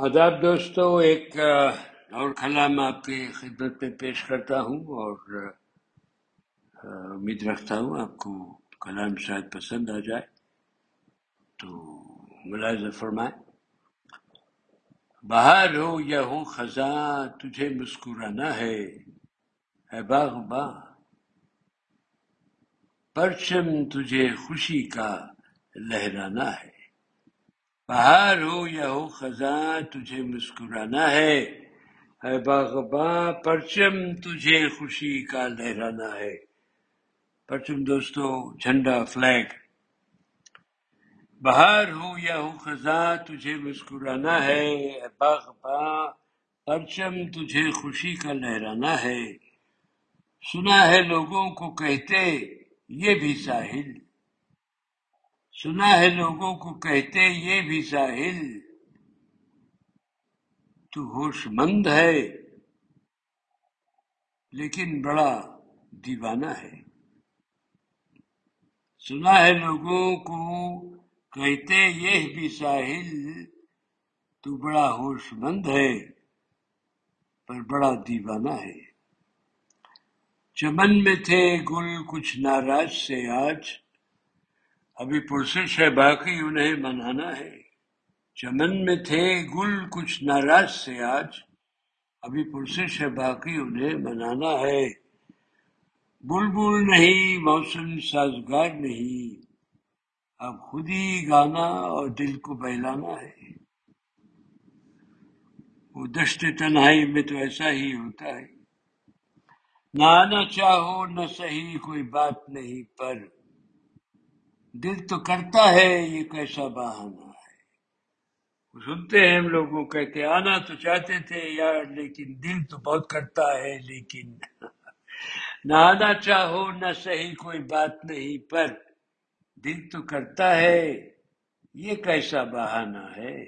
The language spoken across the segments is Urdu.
آداب دوستو، ایک اور کلام آپ کی خدمت میں پیش کرتا ہوں اور امید رکھتا ہوں آپ کو کلام شاید پسند آ جائے۔ تو ملاحظہ فرمائیں۔ باہر ہو یا ہو خزاں، تجھے مسکرانا ہے۔ اے باغ باں پرچم تجھے خوشی کا لہرانا ہے۔ بہار ہو یا ہو خزاں، تجھے مسکرانا ہے۔ اے باغباں، پرچم تجھے خوشی کا لہرانا ہے۔ پرچم دوستو، جھنڈا فلیگ۔ بہار ہو یا ہو خزاں، تجھے مسکرانا ہے۔ اے باغباں، پرچم تجھے خوشی کا لہرانا ہے۔ سنا ہے لوگوں کو کہتے، یہ بھی ساحل۔ سنا ہے لوگوں کو، کہتے یہ بھی ساحل تو ہوش مند ہے، لیکن بڑا دیوانہ ہے۔ سنا ہے لوگوں کو، کہتے یہ بھی ساحل تو بڑا ہوش مند ہے، پر بڑا دیوانہ ہے۔ چمن میں تھے گل، کچھ ناراض سے آج ابھی پرسش ہے باقی انہیں منانا ہے۔ چمن میں تھے گل کچھ ناراض سے آج، ابھی پرسش ہے باقی انہیں منانا ہے۔ بلبل نہیں، موسم سازگار نہیں۔ اب خود ہی گانا اور دل کو بہلانا ہے۔ وہ دشت تنہائی میں تو ایسا ہی ہوتا ہے۔ نہ آنا چاہو، نہ صحیح، کوئی بات نہیں، پر دل تو کرتا ہے یہ کیسا بہانا ہے۔ سنتے ہیں ہم لوگوں کہتے آنا تو چاہتے تھے یار، لیکن دل تو بہت کرتا ہے، لیکن نہ آنا چاہو، نہ صحیح، کوئی بات نہیں، پر دل تو کرتا ہے، یہ کیسا بہانا ہے۔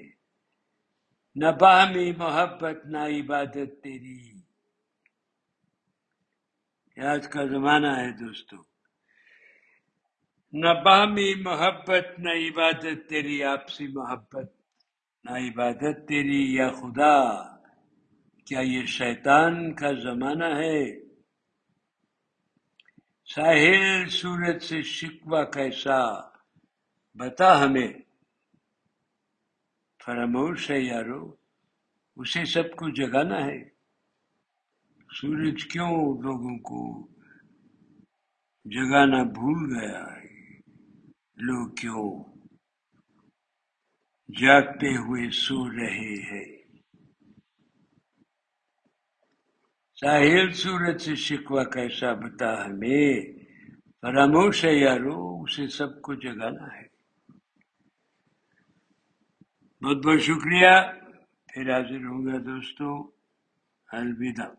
نہ باہمی محبت، نہ عبادت تیری۔ آج کا زمانہ ہے دوستو۔ نہ بامی محبت نہ عبادت تیری آپسی محبت نہ عبادت تیری یا خدا کیا یہ شیطان کا زمانہ ہے ساحل سورت سے شکوہ کیسا بتا ہمیں فراموش ہے یارو اسے سب کو جگانا ہے سورج کیوں لوگوں کو جگانا بھول گیا ہے لوگ کیوں جاگتے ہوئے سو رہے ہیں۔ ساحل سورج سے شکوا کیسا بتا ہمیں؟ فراموش ہے یارو، اسے سب کو جگانا ہے۔ بہت بہت شکریہ۔ پھر حاضر ہوں گا دوستوں الوداع۔